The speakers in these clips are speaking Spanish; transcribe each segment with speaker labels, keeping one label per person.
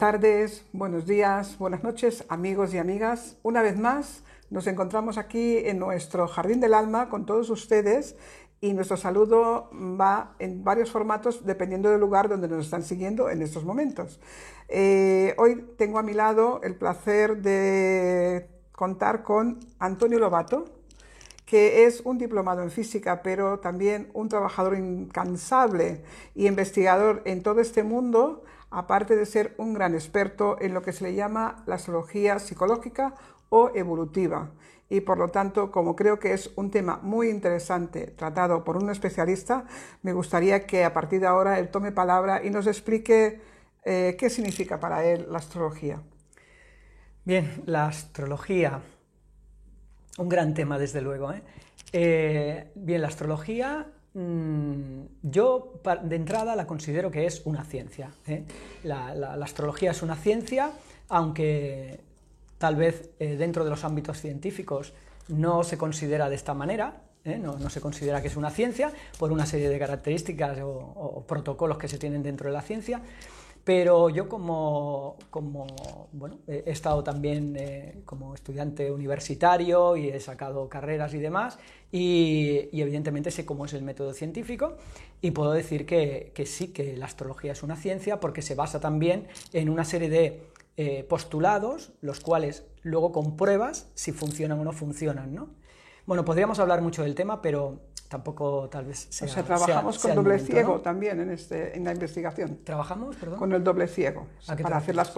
Speaker 1: Tardes, buenos días, buenas noches, amigos y amigas. Una vez más nos encontramos aquí en nuestro Jardín del Alma con todos ustedes y nuestro saludo va en varios formatos dependiendo del lugar donde nos están siguiendo en estos momentos. Eh, hoy tengo a mi lado el placer de contar con Antonio Lobato, que es un diplomado en física, pero también un trabajador incansable y investigador en todo este mundo, aparte de ser un gran experto en lo que se le llama la astrología psicológica o evolutiva. Y por lo tanto, como creo que es un tema muy interesante tratado por un especialista, me gustaría que a partir de ahora él tome palabra y nos explique eh, qué significa para él la astrología.
Speaker 2: Bien, la astrología un gran tema, desde luego. ¿eh? Eh, bien, la astrología, yo de entrada la considero que es una ciencia. ¿eh? La, astrología es una ciencia, aunque tal vez dentro de los ámbitos científicos no se considera de esta manera, no, se considera que es una ciencia por una serie de características o, protocolos que se tienen dentro de la ciencia. Pero yo como, bueno, he estado también eh, como estudiante universitario y he sacado carreras y demás, y, evidentemente sé cómo es el método científico, y puedo decir que, sí, que la astrología es una ciencia porque se basa también en una serie de eh, postulados, los cuales luego compruebas si funcionan o no funcionan, ¿no? Bueno, podríamos hablar mucho del tema, pero tampoco tal vez sea.
Speaker 1: O sea, trabajamos con doble ciego también en, este, en la investigación.
Speaker 2: ¿Trabajamos, perdón?
Speaker 1: Con el doble ciego, para hacer las,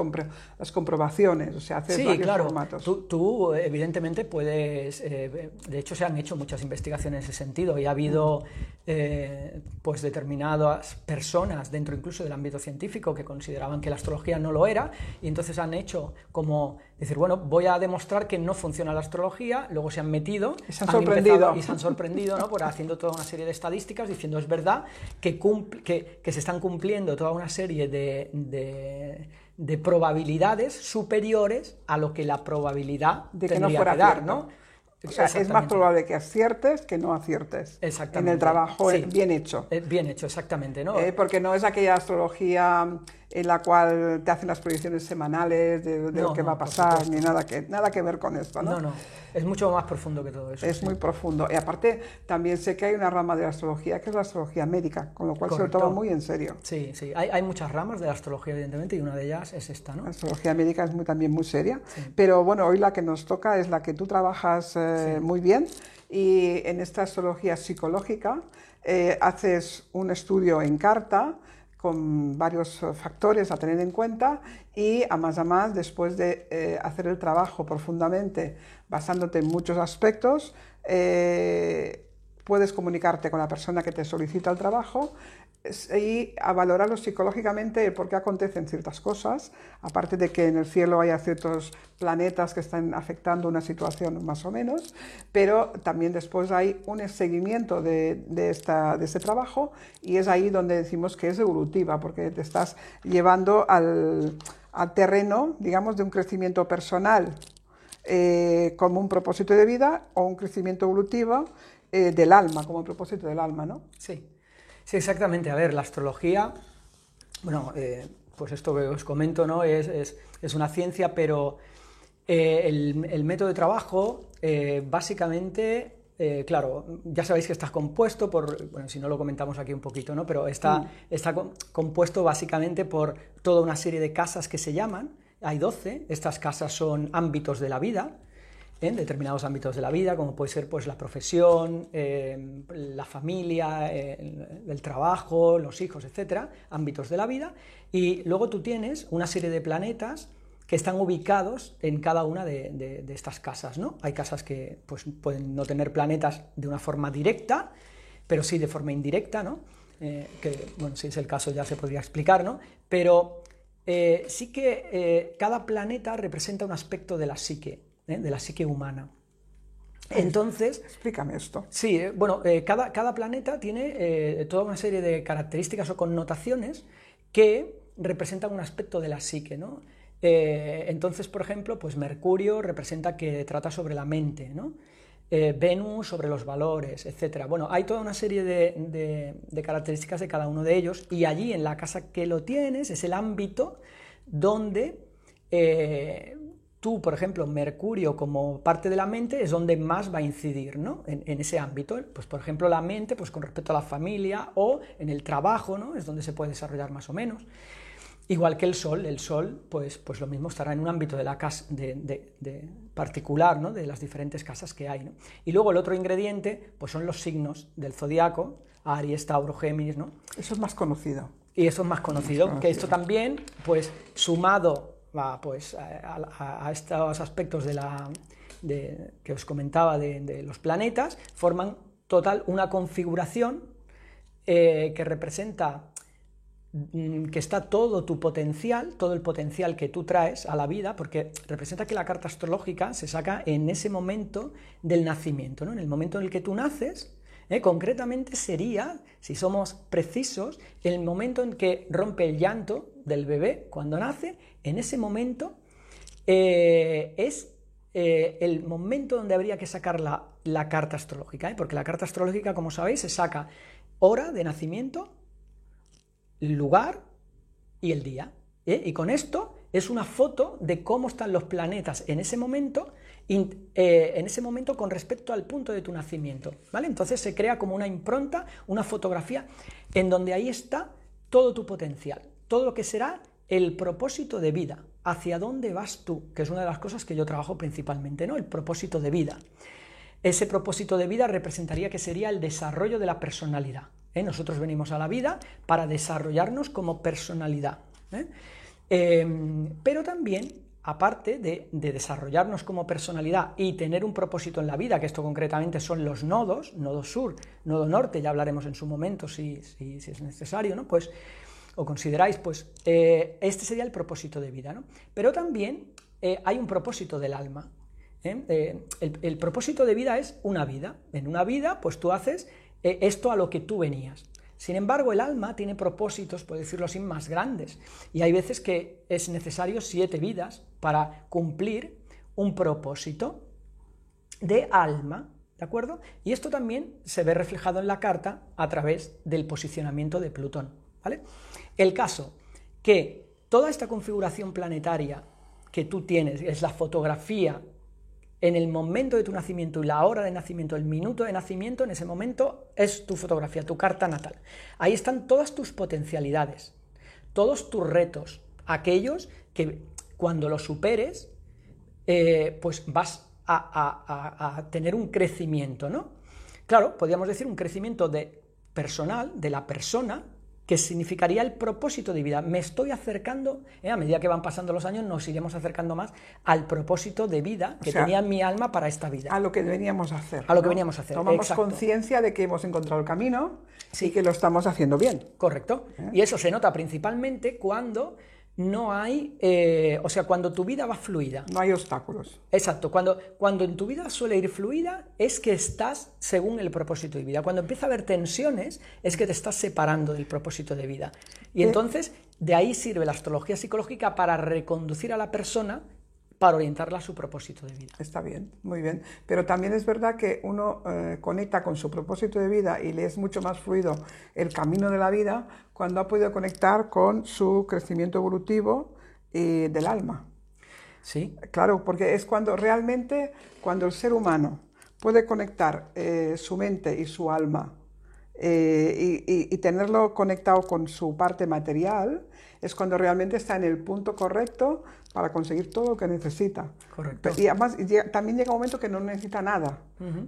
Speaker 1: las comprobaciones, o sea, hacer
Speaker 2: sí,
Speaker 1: varios
Speaker 2: claro.
Speaker 1: formatos.
Speaker 2: Tú, tú, evidentemente, puedes. Eh, de hecho, se han hecho muchas investigaciones en ese sentido y ha habido eh, pues determinadas personas dentro incluso del ámbito científico que consideraban que la astrología no lo era y entonces han hecho como decir, bueno, voy a demostrar que no funciona la astrología, luego se han metido
Speaker 1: y se han, sorprendido,
Speaker 2: y se han sorprendido ¿no? por haciendo toda una serie de estadísticas diciendo es verdad que, que, que se están cumpliendo toda una serie de, de, de, probabilidades superiores a lo que la probabilidad
Speaker 1: de que no fuera
Speaker 2: que dar, ¿no?
Speaker 1: O sea, es más probable que aciertes que no aciertes en el trabajo bien hecho.
Speaker 2: Bien hecho, exactamente. ¿no?
Speaker 1: Eh, porque no es aquella astrología en la cual te hacen las proyecciones semanales de, lo que va a pasar, ni nada que, nada que ver con esto. ¿no?
Speaker 2: no, no, es mucho más profundo que todo eso.
Speaker 1: Es muy profundo. Y aparte, también sé que hay una rama de la astrología que es la astrología médica, con lo cual se lo toma muy en serio.
Speaker 2: Sí, sí. Hay, hay, muchas ramas de la astrología, evidentemente, y una de ellas es esta. ¿no?
Speaker 1: La astrología médica es muy, también muy seria. Pero bueno, hoy la que nos toca es la que tú trabajas eh, muy bien y en esta astrología psicológica eh, haces un estudio en carta con varios eh, factores a tener en cuenta y a más a más, después de eh, hacer el trabajo profundamente, basándote en muchos aspectos, eh, puedes comunicarte con la persona que te solicita el trabajo y a valorarlo psicológicamente por qué acontecen ciertas cosas, aparte de que en el cielo haya ciertos planetas que están afectando una situación más o menos, pero también después hay un seguimiento de, de, esta, de este trabajo y es ahí donde decimos que es evolutiva, porque te estás llevando al, al terreno, digamos, de un crecimiento personal eh, como un propósito de vida o un crecimiento evolutivo eh, del alma, como propósito del alma, ¿no?
Speaker 2: Sí. Sí, exactamente. A ver, la astrología, bueno, eh, pues esto que os comento, ¿no? Es, es, es una ciencia, pero eh, el, el, método de trabajo, básicamente, claro, ya sabéis que está compuesto por, bueno, si no lo comentamos aquí un poquito, ¿no? Pero está, mm. está compuesto básicamente por toda una serie de casas que se llaman, hay 12, estas casas son ámbitos de la vida, en determinados ámbitos de la vida, como puede ser pues, la profesión, eh, la familia, el, trabajo, los hijos, etcétera, ámbitos de la vida. Y luego tú tienes una serie de planetas que están ubicados en cada una de, estas casas. ¿no? Hay casas que pues, pueden no tener planetas de una forma directa, pero sí de forma indirecta, ¿no? Eh, que, bueno, si es el caso ya se podría explicar, ¿no? Pero eh, sí que cada planeta representa un aspecto de la psique ¿eh? de la psique humana. Entonces...
Speaker 1: Explícame esto.
Speaker 2: Sí, eh, bueno, eh, cada, cada, planeta tiene toda una serie de características o connotaciones que representan un aspecto de la psique, ¿no? entonces, por ejemplo, pues Mercurio representa que trata sobre la mente, ¿no? Venus sobre los valores, etc. Bueno, hay toda una serie de, de características de cada uno de ellos y allí en la casa que lo tienes es el ámbito donde eh, tú, por ejemplo, Mercurio como parte de la mente es donde más va a incidir, ¿no? En, ese ámbito. Pues, por ejemplo, la mente, pues con respecto a la familia o en el trabajo, ¿no? Es donde se puede desarrollar más o menos. Igual que el Sol, el Sol, pues, pues lo mismo estará en un ámbito de la casa, de, particular, ¿no? De las diferentes casas que hay, Y luego el otro ingrediente, pues son los signos del zodiaco, Aries, Tauro, Géminis, ¿no?
Speaker 1: Eso es más conocido.
Speaker 2: Y eso es más conocido, que esto también, pues sumado pues, a, estos aspectos de la, que os comentaba de, los planetas, forman total una configuración eh, que representa mm, que está todo tu potencial, todo el potencial que tú traes a la vida, porque representa que la carta astrológica se saca en ese momento del nacimiento, ¿no? en el momento en el que tú naces, ¿eh? concretamente sería, si somos precisos, el momento en que rompe el llanto del bebé cuando nace, en ese momento eh, es eh, el momento donde habría que sacar la, la carta astrológica, porque la carta astrológica, como sabéis, se saca hora de nacimiento, lugar y el día. Y con esto es una foto de cómo están los planetas en ese momento eh, en ese momento con respecto al punto de tu nacimiento. ¿vale? Entonces se crea como una impronta, una fotografía, en donde ahí está todo tu potencial, todo lo que será el propósito de vida, hacia dónde vas tú, que es una de las cosas que yo trabajo principalmente, ¿no? El propósito de vida. Ese propósito de vida representaría que sería el desarrollo de la personalidad. ¿eh? Nosotros venimos a la vida para desarrollarnos como personalidad. ¿eh? Em, pero también aparte de, desarrollarnos como personalidad y tener un propósito en la vida, que esto concretamente son los nodos, nodo sur, nodo norte, ya hablaremos en su momento si, es necesario, ¿no? Pues, o consideráis, pues eh, este sería el propósito de vida, ¿no? Pero también eh, hay un propósito del alma. ¿eh? El, el, propósito de vida es una vida. En una vida, pues tú haces esto a lo que tú venías. Sin embargo, el alma tiene propósitos, por decirlo así, más grandes. Y hay veces que es necesario siete vidas para cumplir un propósito de alma. ¿De acuerdo? Y esto también se ve reflejado en la carta a través del posicionamiento de Plutón. ¿Vale? El caso que toda esta configuración planetaria que tú tienes es la fotografía en el momento de tu nacimiento y la hora de nacimiento, el minuto de nacimiento, en ese momento es tu fotografía, tu carta natal. Ahí están todas tus potencialidades, todos tus retos, aquellos que cuando los superes, eh, pues vas a, a, tener un crecimiento, ¿no? Claro, podríamos decir un crecimiento de personal, de la persona, que significaría el propósito de vida. Me estoy acercando, eh, a medida que van pasando los años, nos iremos acercando más al propósito de vida que tenía mi alma para esta vida.
Speaker 1: A lo que veníamos a hacer.
Speaker 2: A lo que veníamos a hacer.
Speaker 1: Tomamos conciencia de que hemos encontrado el camino y que lo estamos haciendo bien.
Speaker 2: Correcto. ¿Eh? Y eso se nota principalmente cuando no hay, eh, o sea, cuando tu vida va fluida.
Speaker 1: No hay obstáculos.
Speaker 2: Exacto, cuando, cuando en tu vida suele ir fluida es que estás según el propósito de vida. Cuando empieza a haber tensiones es que te estás separando del propósito de vida. Y eh, entonces de ahí sirve la astrología psicológica para reconducir a la persona para orientarla a su propósito de vida.
Speaker 1: Está bien, muy bien. Pero también es verdad que uno eh, conecta con su propósito de vida y le es mucho más fluido el camino de la vida cuando ha podido conectar con su crecimiento evolutivo y del alma.
Speaker 2: Sí.
Speaker 1: Claro, porque es cuando realmente, cuando el ser humano puede conectar eh, su mente y su alma eh, y, tenerlo conectado con su parte material, es cuando realmente está en el punto correcto para conseguir todo lo que necesita.
Speaker 2: Correcto.
Speaker 1: Y además también llega un momento que no necesita nada,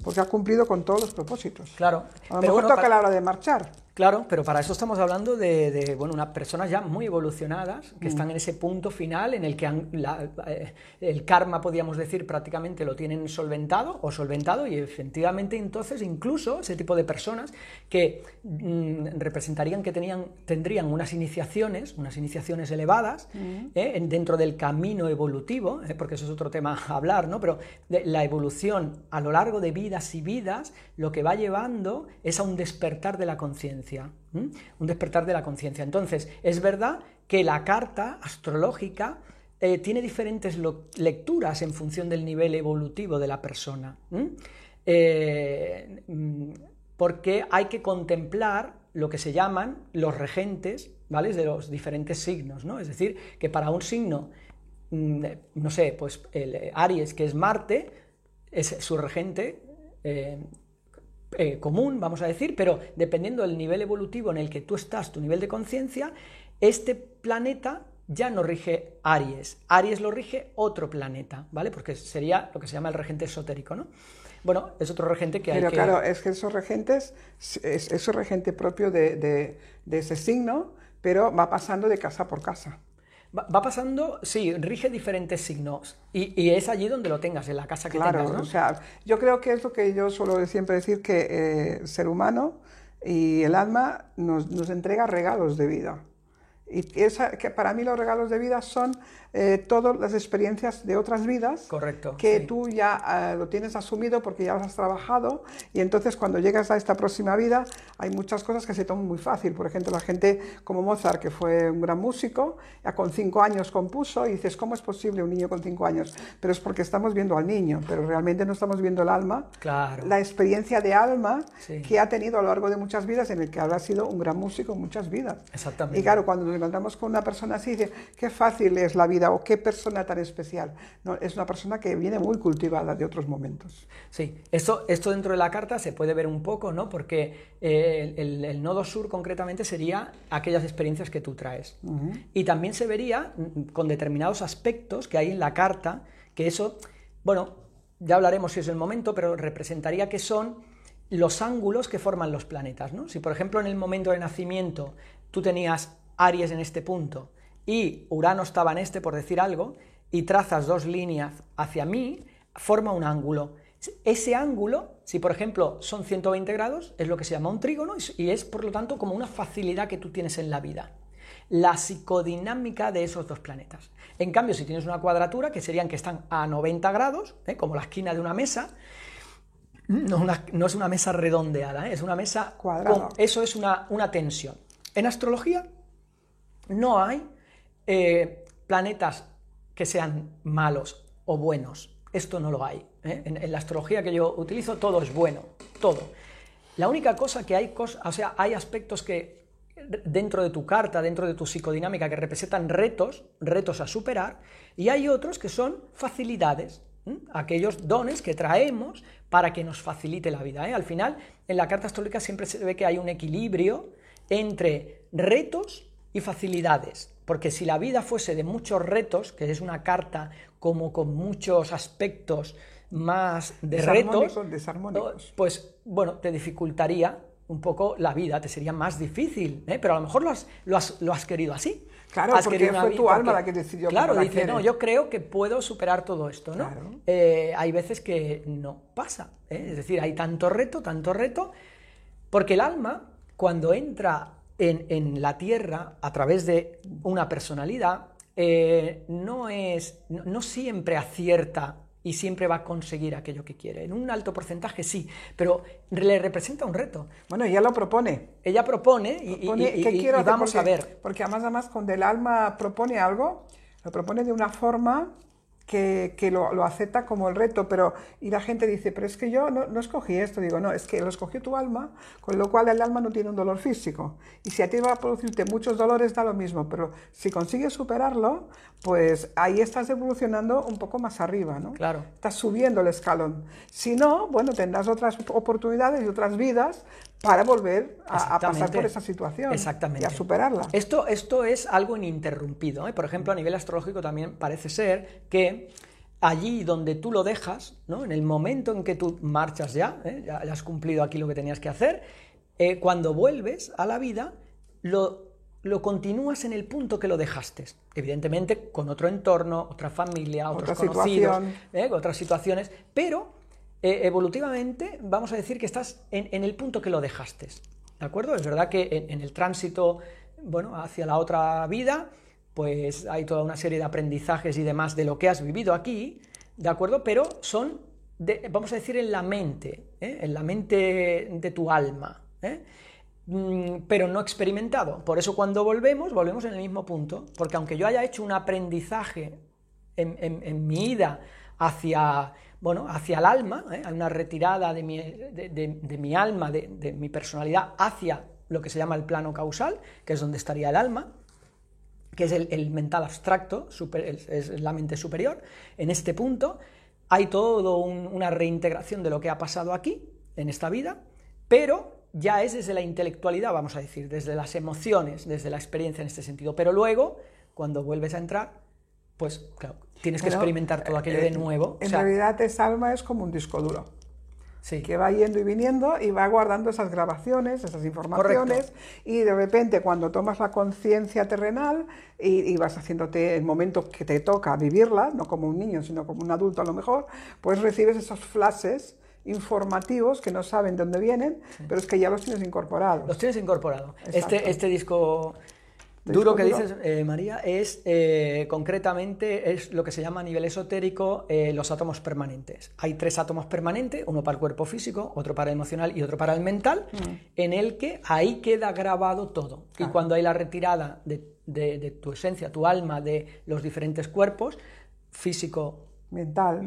Speaker 1: porque ha cumplido con todos los propósitos.
Speaker 2: Claro.
Speaker 1: A lo mejor toca la hora de marchar.
Speaker 2: Claro, pero para eso estamos hablando de, bueno, unas personas ya muy evolucionadas que están en ese punto final en el que eh, el karma, podríamos decir, prácticamente lo tienen solventado o solventado y efectivamente entonces incluso ese tipo de personas que mm, representarían que tenían, tendrían unas iniciaciones, unas iniciaciones elevadas eh, dentro del camino evolutivo, eh, porque eso es otro tema a hablar, ¿no? Pero la evolución a lo largo de vidas y vidas lo que va llevando es a un despertar de la conciencia un despertar de la conciencia. Entonces, es verdad que la carta astrológica eh, tiene diferentes lecturas en función del nivel evolutivo de la persona. Eh, porque hay que contemplar lo que se llaman los regentes ¿vale? De los diferentes signos, ¿no? Es decir, que para un signo, no sé, pues el eh, Aries, que es Marte, es su regente eh, eh, común, vamos a decir, pero dependiendo del nivel evolutivo en el que tú estás, tu nivel de conciencia, este planeta ya no rige Aries. Aries lo rige otro planeta, ¿vale? Porque sería lo que se llama el regente esotérico, ¿no? Bueno, es otro regente que hay
Speaker 1: Pero
Speaker 2: que...
Speaker 1: claro, es que esos regentes, es, es un regente propio de, de, de, ese signo, pero va pasando de casa por casa.
Speaker 2: Va, pasando, sí, rige diferentes signos. Y, y, es allí donde lo tengas, en la casa que
Speaker 1: claro,
Speaker 2: tengas, ¿no?
Speaker 1: o sea, yo creo que es lo que yo suelo siempre decir, que eh, el ser humano y el alma nos, nos entrega regalos de vida. Y esa, que para mí los regalos de vida son eh, todas las experiencias de otras vidas
Speaker 2: Correcto,
Speaker 1: que
Speaker 2: sí.
Speaker 1: tú ya eh, lo tienes asumido porque ya las has trabajado y entonces cuando llegas a esta próxima vida hay muchas cosas que se toman muy fácil. Por ejemplo, la gente como Mozart, que fue un gran músico, ya con cinco años compuso y dices, ¿cómo es posible un niño con cinco años? Pero es porque estamos viendo al niño, pero realmente no estamos viendo el alma,
Speaker 2: Claro.
Speaker 1: la experiencia de alma
Speaker 2: Sí.
Speaker 1: que ha tenido a lo largo de muchas vidas en el que habrá sido un gran músico en muchas vidas.
Speaker 2: Exactamente.
Speaker 1: Y claro, cuando nos encontramos con una persona así, dice, qué fácil es la vida o qué persona tan especial. No, es una persona que viene muy cultivada de otros momentos.
Speaker 2: Sí, esto, esto dentro de la carta se puede ver un poco, ¿no? Porque eh, el, el nodo sur concretamente sería aquellas experiencias que tú traes. Y también se vería mm, con determinados aspectos que hay en la carta, que eso, bueno, ya hablaremos si es el momento, pero representaría que son los ángulos que forman los planetas, ¿no? Si por ejemplo en el momento de nacimiento tú tenías Aries en este punto y Urano estaba en este, por decir algo, y trazas dos líneas hacia mí, forma un ángulo. Ese ángulo, si por ejemplo son 120 grados, es lo que se llama un trígono y es por lo tanto como una facilidad que tú tienes en la vida. La psicodinámica de esos dos planetas. En cambio, si tienes una cuadratura, que serían que están a 90 grados, ¿eh? como la esquina de una mesa, no, una- no es una mesa redondeada, ¿eh? es una mesa
Speaker 1: Cuadrada.
Speaker 2: eso es una, una tensión. En astrología no hay eh, planetas que sean malos o buenos. Esto no lo hay. ¿eh? En, la astrología que yo utilizo todo es bueno, todo. La única cosa que hay, cos- o sea, hay aspectos que dentro de tu carta, dentro de tu psicodinámica, que representan retos, retos a superar, y hay otros que son facilidades, aquellos dones que traemos para que nos facilite la vida. ¿eh? Al final, en la carta astrológica siempre se ve que hay un equilibrio entre retos y facilidades. Porque si la vida fuese de muchos retos, que es una carta como con muchos aspectos más de
Speaker 1: Desarmónicos,
Speaker 2: retos,
Speaker 1: desarmónicos.
Speaker 2: pues bueno, te dificultaría un poco la vida, te sería más difícil, ¿eh? pero a lo mejor lo has, lo has, lo has querido así.
Speaker 1: Claro,
Speaker 2: Has
Speaker 1: porque fue tu alma la que decidió
Speaker 2: Claro, dice, no,
Speaker 1: quieres".
Speaker 2: yo creo que puedo superar todo esto, ¿no?
Speaker 1: Claro.
Speaker 2: Eh, hay veces que no pasa, ¿eh? es decir, hay tanto reto, tanto reto, porque el alma, cuando entra en, en la tierra a través de una personalidad, eh, no, es, no, no siempre acierta y siempre va a conseguir aquello que quiere. En un alto porcentaje sí, pero le representa un reto.
Speaker 1: Bueno, ella lo propone.
Speaker 2: Ella propone y,
Speaker 1: Propone,
Speaker 2: vamos
Speaker 1: porque,
Speaker 2: a ver.
Speaker 1: Porque además, además, cuando el alma propone algo, lo propone de una forma que, que lo, lo acepta como el reto, pero y la gente dice, pero es que yo no, no escogí esto, digo, no, es que lo escogió tu alma, con lo cual el alma no tiene un dolor físico. Y si a ti va a producirte muchos dolores, da lo mismo, pero si consigues superarlo, pues ahí estás evolucionando un poco más arriba, ¿no?
Speaker 2: Claro.
Speaker 1: Estás subiendo el escalón. Si no, bueno, tendrás otras oportunidades y otras vidas para volver a, a pasar por esa situación
Speaker 2: Exactamente.
Speaker 1: y a superarla.
Speaker 2: Esto, esto es algo ininterrumpido. ¿eh? Por ejemplo, a nivel astrológico también parece ser que allí donde tú lo dejas, ¿no? en el momento en que tú marchas ya, ¿eh? ya, ya has cumplido aquí lo que tenías que hacer, eh, cuando vuelves a la vida, lo, lo continúas en el punto que lo dejaste. Evidentemente con otro entorno, otra familia, otros
Speaker 1: Otra
Speaker 2: conocidos,
Speaker 1: situación.
Speaker 2: otras situaciones, pero eh, evolutivamente vamos a decir que estás en, el punto que lo dejaste. ¿De acuerdo? Es verdad que en, el tránsito bueno, hacia la otra vida, pues hay toda una serie de aprendizajes y demás de lo que has vivido aquí, ¿de acuerdo? Pero son, de- vamos a decir, en la mente, ¿eh? en la mente de tu alma. ¿eh? Mm, pero no experimentado. Por eso cuando volvemos, volvemos en el mismo punto, porque aunque yo haya hecho un aprendizaje en, en- en mi ida hacia, bueno, hacia el alma, ¿eh? Hay una retirada de mi, de, mi alma, de, mi personalidad hacia lo que se llama el plano causal, que es donde estaría el alma, que es el, mental abstracto, es, la mente superior. En este punto hay todo una reintegración de lo que ha pasado aquí, en esta vida, pero ya es desde la intelectualidad, vamos a decir, desde las emociones, desde la experiencia en este sentido. Pero luego, cuando vuelves a entrar, pues claro, tienes que experimentar todo aquello de eh, nuevo.
Speaker 1: En realidad esa alma es como un disco duro. Sí. que va yendo y viniendo y va guardando esas grabaciones, esas informaciones, y de repente cuando tomas la conciencia terrenal y, vas haciéndote el momento que te toca vivirla, no como un niño, sino como un adulto a lo mejor, pues recibes esos flashes informativos que no saben de dónde vienen, pero es que ya los tienes incorporados.
Speaker 2: Los tienes incorporados. Este, este disco Duro que dices, eh, María, es eh, concretamente es lo que se llama a nivel esotérico eh, los átomos permanentes. Hay tres átomos permanentes, uno para el cuerpo físico, otro para el emocional y otro para el mental, mm. en el que ahí queda grabado todo. Y cuando hay la retirada de, tu esencia, tu alma, de los diferentes cuerpos, físico,
Speaker 1: mental,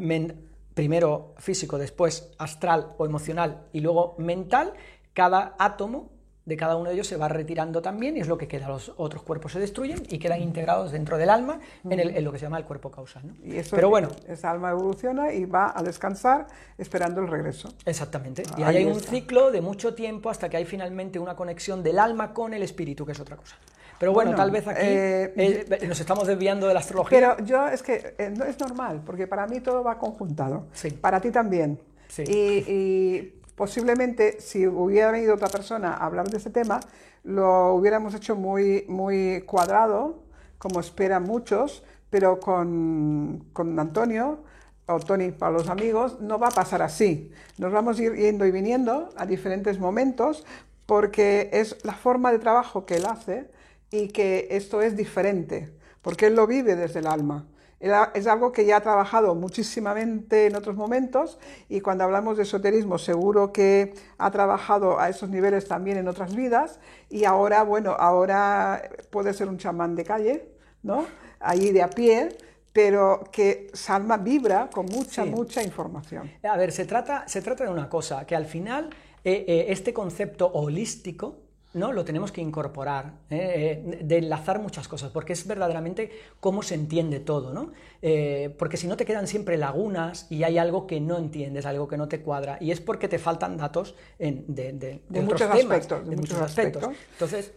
Speaker 2: primero físico, después astral o emocional y luego mental, cada átomo de cada uno de ellos se va retirando también y es lo que queda. Los otros cuerpos se destruyen y quedan integrados dentro del alma en, lo que se llama el cuerpo causal.
Speaker 1: Y eso, Pero bueno, esa alma evoluciona y va a descansar esperando el regreso.
Speaker 2: Exactamente. y ahí hay un ciclo de mucho tiempo hasta que hay finalmente una conexión del alma con el espíritu, que es otra cosa. Pero bueno, tal vez aquí eh, eh, nos estamos desviando de la astrología.
Speaker 1: Pero yo es que eh, no es normal, porque para mí todo va conjuntado. Sí. Para ti también. Sí. y posiblemente si hubiera venido otra persona a hablar de ese tema, lo hubiéramos hecho muy, muy cuadrado, como esperan muchos, pero con, con Antonio o Tony para los amigos no va a pasar así. Nos vamos a ir yendo y viniendo a diferentes momentos porque es la forma de trabajo que él hace y que esto es diferente, porque él lo vive desde el alma es algo que ya ha trabajado muchísimamente en otros momentos y cuando hablamos de esoterismo seguro que ha trabajado a esos niveles también en otras vidas y ahora, bueno, ahora puede ser un chamán de calle, ¿no? Ahí de a pie, pero que Salma vibra con mucha, mucha información.
Speaker 2: A ver, se trata, se trata de una cosa, que al final eh, eh, este concepto holístico, ¿no? Lo tenemos que incorporar, ¿eh? Eh, de enlazar muchas cosas, porque es verdaderamente cómo se entiende todo, ¿no? Eh, porque si no te quedan siempre lagunas y hay algo que no entiendes, algo que no te cuadra, y es porque te faltan datos de,
Speaker 1: muchos aspectos. De, muchos aspectos.
Speaker 2: Entonces...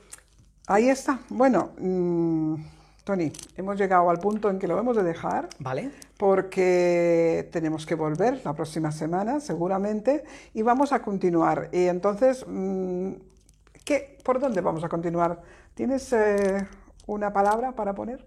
Speaker 1: Ahí está. Bueno, mm, Tony, hemos llegado al punto en que lo hemos de dejar.
Speaker 2: Vale.
Speaker 1: Porque tenemos que volver la próxima semana, seguramente, y vamos a continuar. Y entonces... Mm, ¿Qué, ¿Por dónde vamos a continuar? ¿Tienes eh, una palabra para poner?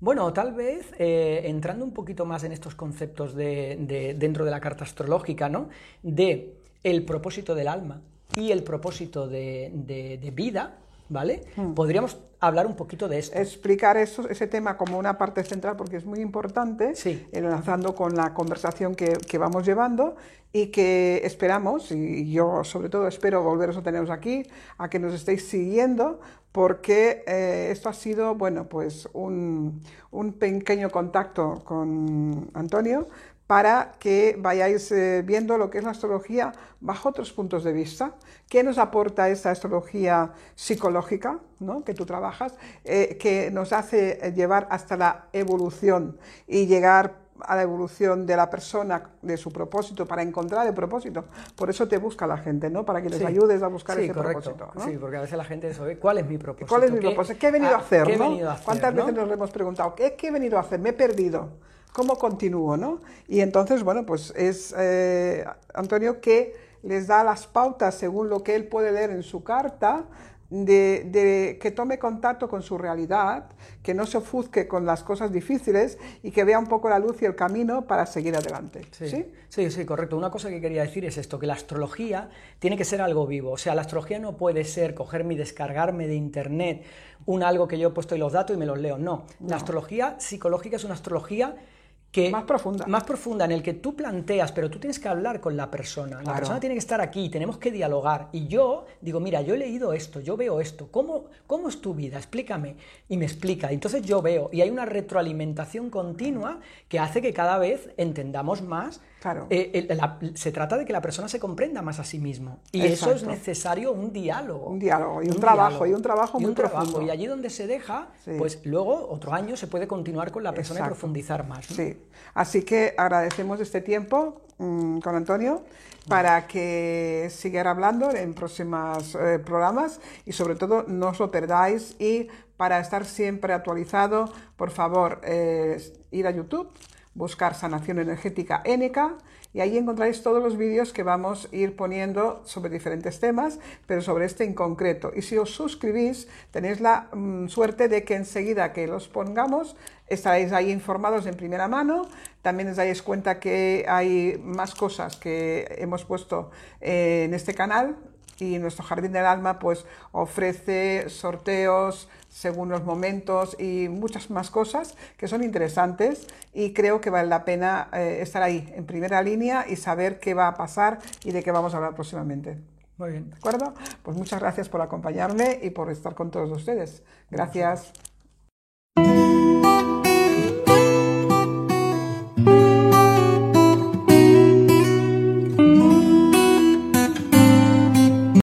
Speaker 2: Bueno, tal vez eh, entrando un poquito más en estos conceptos de, dentro de la carta astrológica, ¿no? De el propósito del alma y el propósito de, vida, ¿vale? Hmm. Podríamos hablar un poquito de esto.
Speaker 1: Explicar eso, ese tema como una parte central porque es muy importante, enlazando con la conversación que, que, vamos llevando y que esperamos, y yo sobre todo espero volveros a teneros aquí, a que nos estéis siguiendo, porque eh, esto ha sido, bueno, pues un, un pequeño contacto con Antonio, para que vayáis eh, viendo lo que es la astrología bajo otros puntos de vista. ¿Qué nos aporta esa astrología psicológica ¿no? que tú trabajas, eh, que nos hace llevar hasta la evolución y llegar a la evolución de la persona, de su propósito, para encontrar el propósito. Por eso te busca la gente, ¿no? Para que les ayudes a buscar ese propósito.
Speaker 2: Sí, porque a veces la gente dice, ¿cuál es mi propósito?
Speaker 1: ¿Cuál es mi propósito? ¿Qué he venido a hacer? ¿Cuántas veces nos hemos preguntado, ¿qué, ¿qué he venido a hacer? Me he perdido. ¿Cómo continúo? ¿no? Y entonces, bueno, pues es eh, Antonio que les da las pautas según lo que él puede leer en su carta, de, que tome contacto con su realidad, que no se ofusque con las cosas difíciles y que vea un poco la luz y el camino para seguir adelante.
Speaker 2: Sí, sí, sí, correcto. Una cosa que quería decir es esto, que la astrología tiene que ser algo vivo. O sea, la astrología no puede ser cogerme y descargarme de internet un algo que yo he puesto y los datos y me los leo. No, la astrología psicológica es una astrología que
Speaker 1: más profunda.
Speaker 2: Más profunda, en el que tú planteas, pero tú tienes que hablar con la persona. La persona tiene que estar aquí, tenemos que dialogar. Y yo digo, mira, yo he leído esto, yo veo esto. ¿Cómo, cómo es tu vida? Explícame. Y me explica. Entonces yo veo. Y hay una retroalimentación continua que hace que cada vez entendamos más.
Speaker 1: Claro.
Speaker 2: Eh, se trata de que la persona se comprenda más a sí mismo. Y eso es necesario un diálogo.
Speaker 1: Un diálogo y un, trabajo. Y un trabajo muy profundo.
Speaker 2: Y allí donde se deja, pues luego otro año se puede continuar con la persona y profundizar más.
Speaker 1: Sí. Así que agradecemos este tiempo mm, con Antonio para que siguiera hablando en próximos eh, programas y sobre todo no os lo perdáis y para estar siempre actualizado, por favor, eh, ir a YouTube, buscar sanación energética ENECA y ahí encontraréis todos los vídeos que vamos a ir poniendo sobre diferentes temas, pero sobre este en concreto. Y si os suscribís, tenéis la mm, suerte de que enseguida que los pongamos, estaréis ahí informados en primera mano. También os dais cuenta que hay más cosas que hemos puesto eh, en este canal y nuestro Jardín del Alma pues ofrece sorteos según los momentos y muchas más cosas que son interesantes y creo que vale la pena eh, estar ahí en primera línea y saber qué va a pasar y de qué vamos a hablar próximamente.
Speaker 2: Muy bien.
Speaker 1: ¿De acuerdo? Pues muchas gracias por acompañarme y por estar con todos ustedes. Gracias.